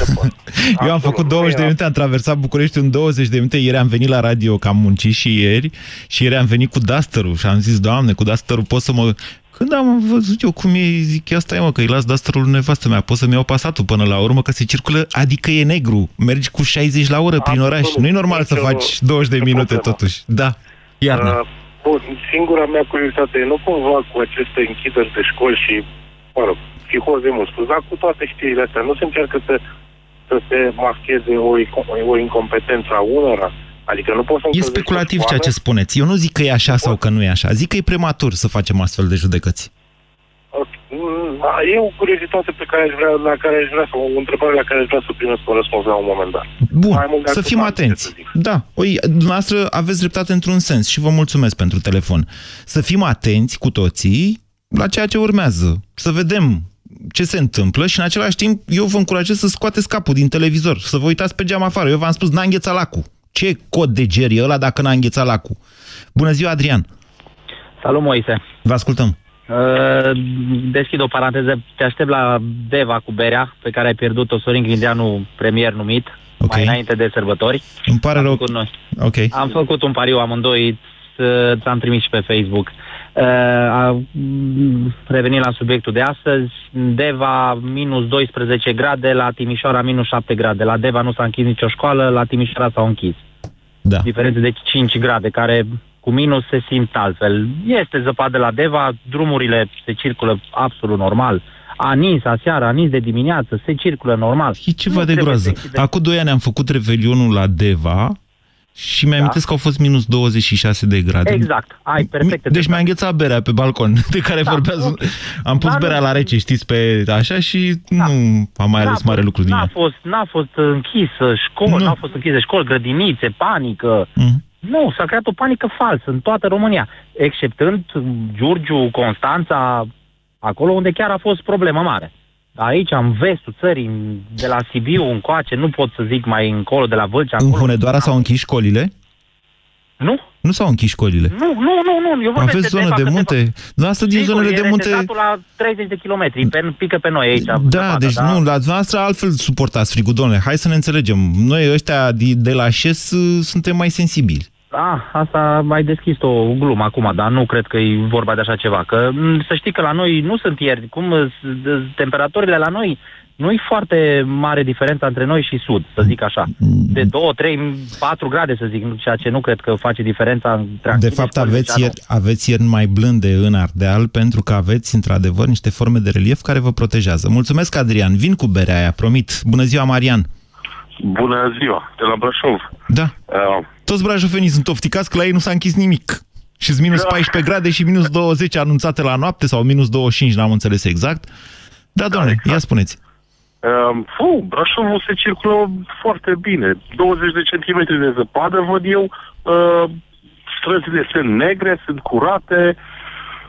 Eu am Absolut, făcut nu 20 de e- minute, am traversat București în 20 de minute, ieri am venit la radio, că am muncit și ieri, și ieri am venit cu duster și am zis, doamne, cu duster pot să mă... Când am văzut eu cum e, zic, ia stai mă, că îi las dusterul lui nevastă mea, pot să-mi iau pasatul până la urmă, că se circulă, adică e negru, mergi cu 60 la oră prin oraș, nu e normal să Nicio- faci 20 de nicio minute problemă. totuși. Da, iarna. Uh, bun, singura mea curiozitate e nu cumva cu aceste închideri de școli și, mă rog, psihoze mult spus, dar cu toate știrile astea, nu se încearcă să, să se mascheze o, inco- o incompetență a unora? Adică nu poți să E încălzești speculativ o ceea ce școală? spuneți. Eu nu zic că e așa sau că nu e așa. Zic că e prematur să facem astfel de judecăți. Mm, E o curiozitate pe care aș vrea, la care aș vrea să, o întrebare la care aș vrea să primesc un răspuns la un moment dat. Bun, Mai mult de să atât fim n-am ce atenți. să zic. Da, oi, dumneavoastră aveți dreptate într-un sens și vă mulțumesc pentru telefon. Să fim atenți cu toții la ceea ce urmează. Să vedem ce se întâmplă și în același timp eu vă încurajez să scoateți capul din televizor, să vă uitați pe geam afară. Eu v-am spus, n-a înghețat lacul. Ce cod de ger e ăla dacă n-a înghețat lacul? Bună ziua, Adrian! Salut, Moise. Vă ascultăm. Uh, deschid o paranteză. Te aștept la Deva cu berea, pe care ai pierdut-o Sorin Grindeanu, premier numit, Ok. mai înainte de sărbători. Îmi pare rău. Făcut noi. Ok. Am făcut un pariu amândoi, ți- ți-am trimis și pe Facebook. Uh, a, m, revenind la subiectul de astăzi, Deva minus 12 grade, la Timișoara minus 7 grade. La Deva nu s-a închis nicio școală, la Timișoara s-au închis. Da. Diferențe de 5 grade, care cu minus se simt altfel. Este zăpadă la Deva, drumurile se circulă absolut normal. A nins aseară, a nins de dimineață, se circulă normal. E ceva Nu de trebuie groază. să închidem. Acum doi ani am făcut revelionul la Deva și mi-am da. că au fost minus 26 de grade. Exact, ai perfecte Deci mi-a înghețat berea pe balcon, de care Da, vorbează. ok. Am pus Dar berea nu- la rece, știți, pe așa și nu am mai N-a ales mare fost- lucru din n-a ea. fost, n-a fost închisă școli, n-au fost închise școli, grădinițe, panică. Mm. Nu, s-a creat o panică falsă în toată România, exceptând Giurgiu, Constanța, acolo unde chiar a fost problemă mare. Aici, în vestul țării, în- de la Sibiu încoace, nu pot să zic mai încolo, de la Vâlcea, În acolo. Hunedoara s-au închis școlile? Nu? Nu s-au închis școlile. Nu, nu, nu, nu, eu vorbesc Aveți de zonă Deva, de că munte? Dumneavoastră din Sigur, zonele e de munte... rețetatul la 30 de kilometri, pe, pică pe noi aici. Da, zăpada, deci nu, la dumneavoastră altfel suportați frigul, domnule. Hai să ne înțelegem. Noi ăștia de, de la șes uh, suntem mai sensibili. Ah, asta ai deschis o glumă acum, dar nu cred că e vorba de așa ceva. Că m, să știi că la noi nu sunt ieri, cum s- de- temperaturile la noi nu e foarte mare diferența între noi și sud, să zic așa. De 2, 3, 4 grade, să zic, ceea ce nu cred că face diferența între De Achille fapt, și Pălăceanu. aveți ieri, aveți ieri mai blânde în Ardeal pentru că aveți, într-adevăr, niște forme de relief care vă protejează. Mulțumesc, Adrian. Vin cu berea aia, promit. Bună ziua, Marian. Bună ziua, de la Brașov. Da. Uh, Toți brașovenii sunt ofticați că la ei nu s-a închis nimic. Și minus 14 grade și minus 20 anunțate la noapte sau minus 25, n-am înțeles exact. Da, doamne, ia spuneți. uh, fu, Brașovul se circulă foarte bine. 20 de centimetri de zăpadă, văd eu. Uh, străzile sunt negre, sunt curate.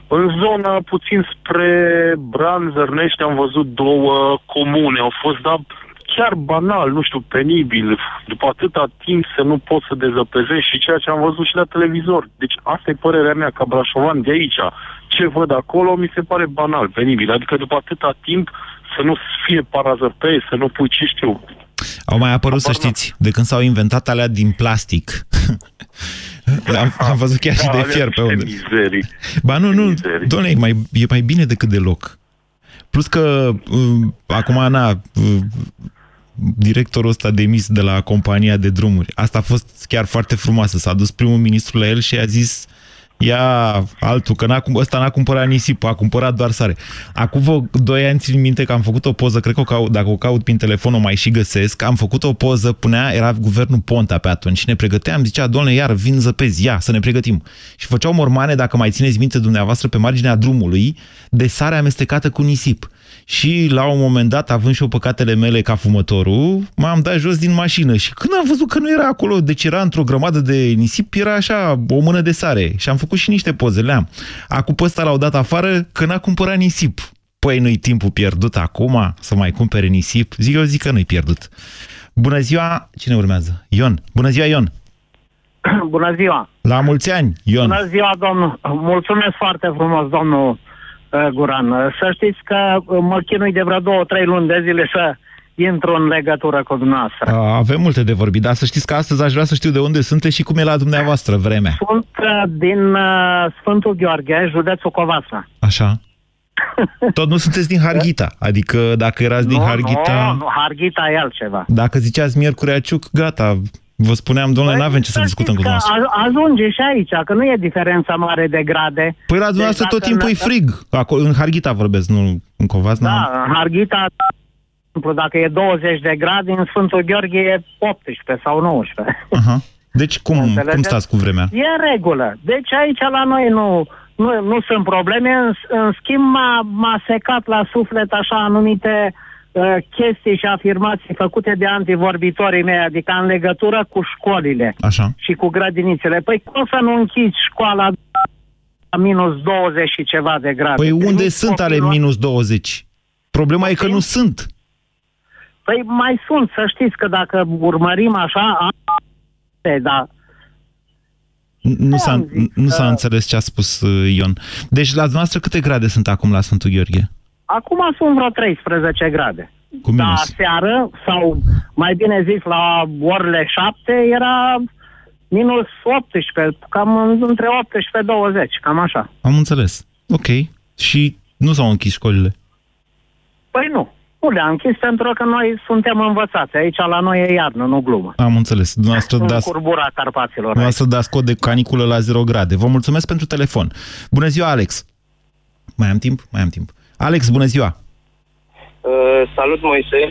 În zona puțin spre Bran, Zărnești, am văzut două comune. Au fost, dar chiar banal, nu știu, penibil. După atâta timp să nu poți să dezăpezești și ceea ce am văzut și la televizor. Deci asta e părerea mea ca brașovan de aici. Ce văd acolo mi se pare banal, penibil. Adică după atâta timp să nu fie parazăpei, să nu pui ce știu. Au mai apărut, să știți, de când s-au inventat alea din plastic. am, am văzut chiar și de alea fier pe niște unde. mizerii. Ba nu, nu, doamne, e mai, e mai bine decât deloc. Plus că uh, acum, na, uh, directorul ăsta demis de la compania de drumuri, asta a fost chiar foarte frumoasă. S-a dus primul ministru la el și a zis ia altul, că n-a, cum- ăsta n-a cumpărat nisip, a cumpărat doar sare. Acum vă doi ani țin minte că am făcut o poză, cred că o caut, dacă o caut prin telefon o mai și găsesc, am făcut o poză, punea, era guvernul Ponta pe atunci și ne pregăteam, zicea, doamne, iar vin zăpezi, ia, să ne pregătim. Și făceau mormane, dacă mai țineți minte dumneavoastră, pe marginea drumului, de sare amestecată cu nisip. Și la un moment dat, având și eu păcatele mele ca fumătorul, m-am dat jos din mașină și când am văzut că nu era acolo, deci era într-o grămadă de nisip, era așa, o mână de sare. Și am făcut și niște poze, le-am. Acum pe ăsta l-au dat afară că n-a cumpărat nisip. Păi nu-i timpul pierdut acum să mai cumpere nisip? Zic eu zic că nu-i pierdut. Bună ziua! Cine urmează? Ion. Bună ziua, Ion! Bună ziua! La mulți ani, Ion! Bună ziua, domnul! Mulțumesc foarte frumos, domnul uh, Guran. Uh, Să știți că uh, mă chinui de vreo două, trei luni de zile să intru în legătură cu dumneavoastră. A, Avem multe de vorbit, dar să știți că astăzi aș vrea să știu de unde sunteți și cum e la dumneavoastră vremea. Sunt uh, din uh, Sfântul Gheorghe, județul Covasna. Așa. Tot nu sunteți din Harghita. Adică dacă erați din nu, Harghita... Nu, nu, Harghita e altceva. Dacă ziceați Miercurea Ciuc, gata. Vă spuneam, domnule, nu avem ce să discutăm cu Că dumneavoastră. a- ajunge și aici, că nu e diferența mare de grade. Păi la dumneavoastră Deci tot dacă timpul e ne- frig. Acolo, în Harghita vorbesc, nu în Covasna. Da, în Harghita, de exemplu, dacă e 20 de grade, în Sfântul Gheorghe e 18 sau 19. Aha. Deci cum, Înțelegeți? cum stați cu vremea? E în regulă. Deci aici la noi nu, nu, nu sunt probleme. În, în schimb m-a, m-a secat la suflet așa anumite uh, chestii și afirmații făcute de antivorbitorii mei, adică în legătură cu școlile Așa. și cu grădinițele. Păi cum să nu închizi școala la minus 20 și ceva de grade? Păi unde Trimiți sunt ale copilul- minus 20? Problema e că nu sunt. Păi mai sunt, să știți că dacă urmărim așa, a- da, Nu s-a, nu s-a înțeles ce a spus uh, Ion. Deci la dumneavoastră câte grade sunt acum la Sfântul Gheorghe? Acum sunt vreo 13 grade. Cu Da, minus. seară, sau mai bine zis, la orele 7, era minus 18, cam în- între 18-20, cam așa. Am înțeles. Ok. Și nu s-au închis școlile. Păi nu, nu le-am închis pentru că noi suntem învățați. Aici la noi e iarnă, nu glumă. Am înțeles. Dumneavoastră În dați, curbura Carpaților. dumneavoastră dați cod de caniculă la 0 grade. Vă mulțumesc pentru telefon. Bună ziua, Alex. Mai am timp? Mai am timp. Alex, bună ziua. Uh, salut, Moise.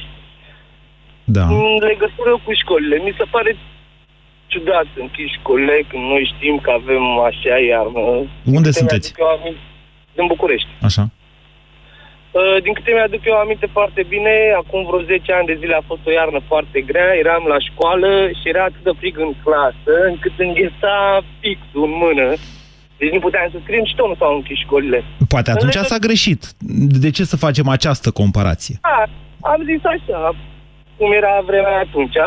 Da. În legătură cu școlile, mi se pare ciudat să închizi școlile când noi știm că avem așa iarnă. Unde Câte sunteți? mi-aduc eu aminte- Din București. Așa. Uh, din câte mi-aduc eu aminte foarte bine, acum vreo 10 ani de zile a fost o iarnă foarte grea, eram la școală și era atât de frig în clasă, încât îngheța fixul în mână. Deci nu puteam să scriem și tot nu s-au închis școlile. Poate atunci s-a greșit. De ce să facem această comparație? Da, am zis așa, cum era vremea atunci.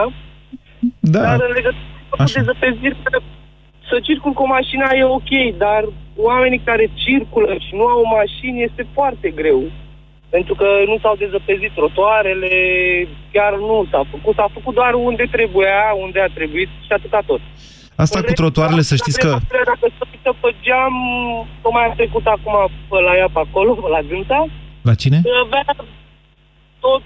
Da. Dar în legătură cu dezăpezire, să circul cu mașina e ok, dar oamenii care circulă și nu au mașini este foarte greu. Pentru că nu s-au dezăpezit trotuarele, chiar nu s-a făcut. S-a făcut doar unde trebuia, unde a trebuit și atâta tot. Asta cu trotuarele, să știți că... Dacă se uită pe geam, tocmai a trecut acum pe la ea pe acolo, pe la Gânta, La cine? avea tot,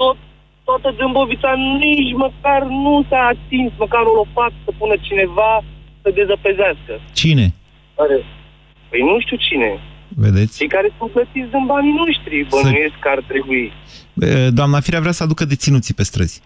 tot, toată Dâmbovița, nici măcar nu s-a atins, măcar o lopată să pună cineva să dezăpezească. Cine? Care? Păi nu știu cine. Vedeți? Cei care sunt plătiți din banii noștri, bănuiesc că ar trebui. E, Doamna Firea vrea să aducă deținuții pe străzi.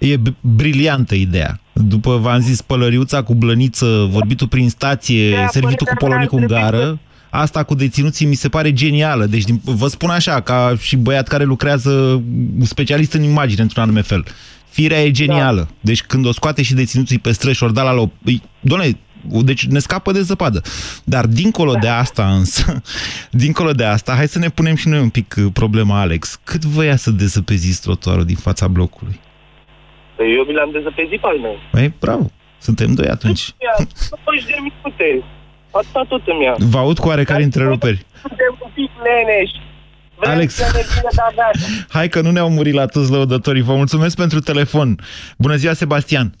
E b- briliantă ideea. După, v-am zis, pălăriuța cu blăniță, vorbitul prin stație, servitul cu polonicul în gară, asta cu deținuții mi se pare genială. Deci din, vă spun așa, ca și băiat care lucrează specialist în imagine într-un anume fel. Firea e genială. Deci când o scoate și deținuții pe străzi și ori da la loc, îi- doamne, deci ne scapă de zăpadă. Dar dincolo de asta însă, dincolo de asta, hai să ne punem și noi un pic uh, problema, Alex. Cât vă ia să dezăpeziți trotuarul din fața blocului? Păi eu mi l-am dezăpezit pe al meu. Păi, bravo, suntem doi atunci. Ia, 20 de minute. Atâta tot îmi ia. Vă aud cu oarecare întreruperi. Suntem un pic leneși. Vrem Alex. să ne vină de gata. Hai că nu ne-au murit la toți lăudătorii. Vă mulțumesc pentru telefon. Bună ziua, Sebastian.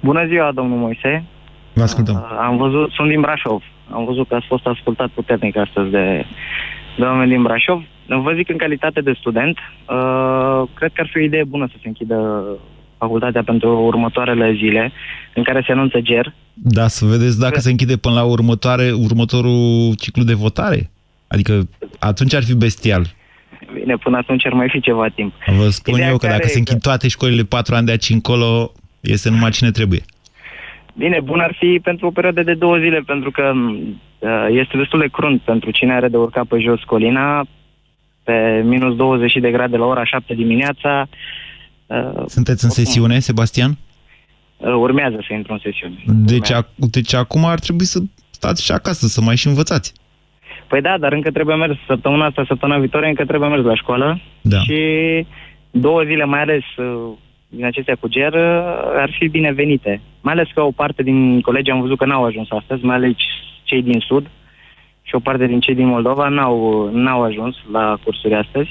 Bună ziua, domnul Moise. Vă ascultăm. Uh, Am văzut, sunt din Brașov. Am văzut că ați fost ascultat puternic astăzi de, de oameni din Brașov. Vă zic în calitate de student, uh, cred că ar fi o idee bună să se închidă facultatea pentru următoarele zile în care se anunță ger. Da, să vedeți dacă se închide până la următoare, următorul ciclu de votare. Adică atunci ar fi bestial. Bine, până atunci ar mai fi ceva timp. Vă spun Ideea eu că care dacă e se închid toate școlile patru ani de aici încolo, este numai cine trebuie. Bine, bun ar fi pentru o perioadă de două zile, pentru că uh, este destul de crunt pentru cine are de urcat pe jos colina, pe minus 20 de grade la ora 7 dimineața. Uh, Sunteți în sesiune, Sebastian? uh, urmează să intru în sesiune. Deci, ac- deci acum ar trebui să stați și acasă, să mai și învățați. Păi da, dar încă trebuie mers săptămâna asta, săptămâna viitoare, încă trebuie mers la școală. Da. Și două zile, mai ales uh, din acestea cu ger, uh, ar fi binevenite. Mai ales că o parte din colegi am văzut că n-au ajuns astăzi, mai ales cei din Sud și o parte din cei din Moldova n-au, n-au ajuns la cursuri astăzi.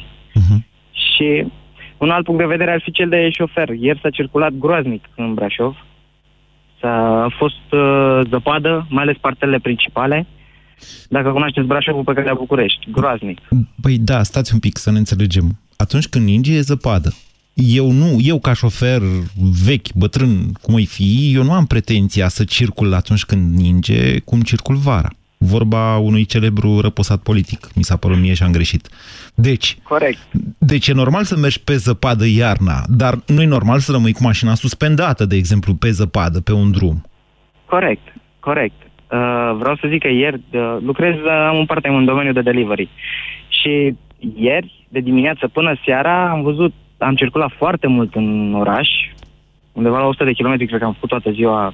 Și un alt punct de vedere ar fi cel de șofer. Ieri s-a circulat groaznic în Brașov. S-a a fost uh, zăpadă, mai ales partele principale. Dacă cunoașteți Brașovul pe calea București, groaznic. Păi da, stați un pic să ne înțelegem. Atunci când ninge e zăpadă. Eu nu, eu ca șofer vechi, bătrân, cum îi fi, eu nu am pretenția să circul atunci când ninge cum circul vara. Vorba unui celebru răposat politic. Mi s-a părut mie și am greșit. Deci, Corect. deci e normal să mergi pe zăpadă iarna, dar nu e normal să rămâi cu mașina suspendată, de exemplu, pe zăpadă, pe un drum. Corect, corect. Uh, vreau să zic că ieri uh, lucrez, uh, am un part în domeniul de delivery. Și ieri, de dimineață până seara, am văzut, am circulat foarte mult în oraș, undeva la 100 de kilometri, cred că am făcut toată ziua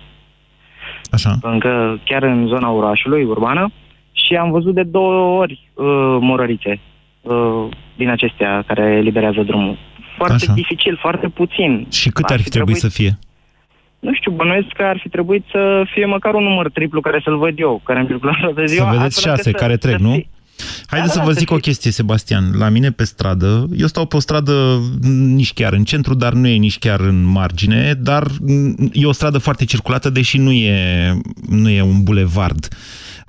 Așa. încă chiar în zona orașului, urbană, și am văzut de două ori uh, morărițe uh, din acestea care eliberează drumul. Foarte Așa. dificil, foarte puțin. Și cât ar fi trebuit să fie? Nu știu, bănuiesc că ar fi trebuit să fie măcar un număr triplu care să-l văd eu, care am circulat toată ziua. Să vedeți astfel încât șase să- care trec, să nu? Fie- Haideți Da, să da, vă să zic o chestie, Sebastian. La mine pe stradă, eu stau pe o stradă nici chiar în centru, dar nu e nici chiar în margine, dar mm, e o stradă foarte circulată, deși nu e, nu e un bulevard.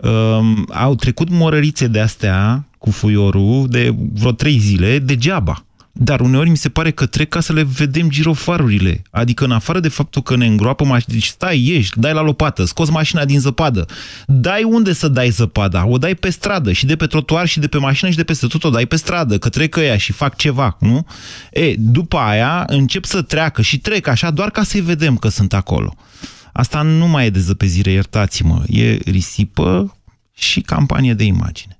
Um, au trecut morărițe de astea cu fuiorul de vreo trei zile degeaba. Dar uneori mi se pare că trec ca să le vedem girofarurile. Adică în afară de faptul că ne îngroapă mașina, deci stai, ieși, dai la lopată, scoți mașina din zăpadă. Dai unde să dai zăpada? O dai pe stradă și de pe trotuar și de pe mașină și de peste tot o dai pe stradă, că trec ăia și fac ceva, nu? E, după aia încep să treacă și trec așa doar ca să-i vedem că sunt acolo. Asta nu mai e dezăpezire, iertați-mă, e risipă și campanie de imagine.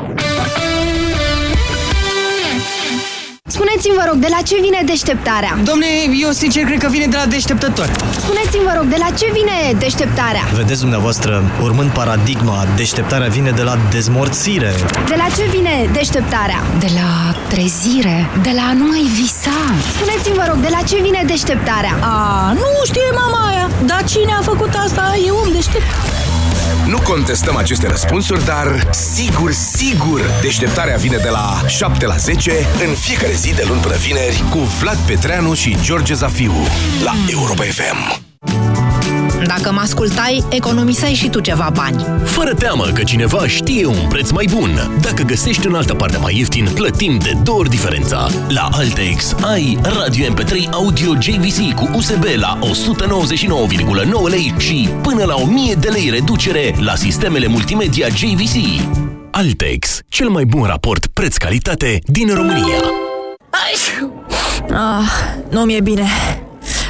Spuneți-mi, vă rog, de la ce vine deșteptarea? Domne, eu sincer cred că vine de la deșteptător. Spuneți-mi, vă rog, de la ce vine deșteptarea? Vedeți dumneavoastră, urmând paradigma, deșteptarea vine de la dezmorțire. De la ce vine deșteptarea? De la trezire, de la nu mai visa. Spuneți-mi, vă rog, de la ce vine deșteptarea? A, nu știe mama aia, dar cine a făcut asta e om deștept. Nu contestăm aceste răspunsuri, dar sigur, sigur, deșteptarea vine de la 7 la 10 în fiecare zi de luni până vineri cu Vlad Petreanu și George Zafiu la Europa FM. Dacă mă ascultai, economiseai și tu ceva bani. Fără teamă că cineva știe un preț mai bun. Dacă găsești în altă parte mai ieftin, plătim de două ori diferența. La Altex ai radio MP3 audio JVC cu USB la 199,9 lei și până la 1000 de lei reducere la sistemele multimedia JVC. Altex, cel mai bun raport preț-calitate din România. Ah, nu mi-e bine.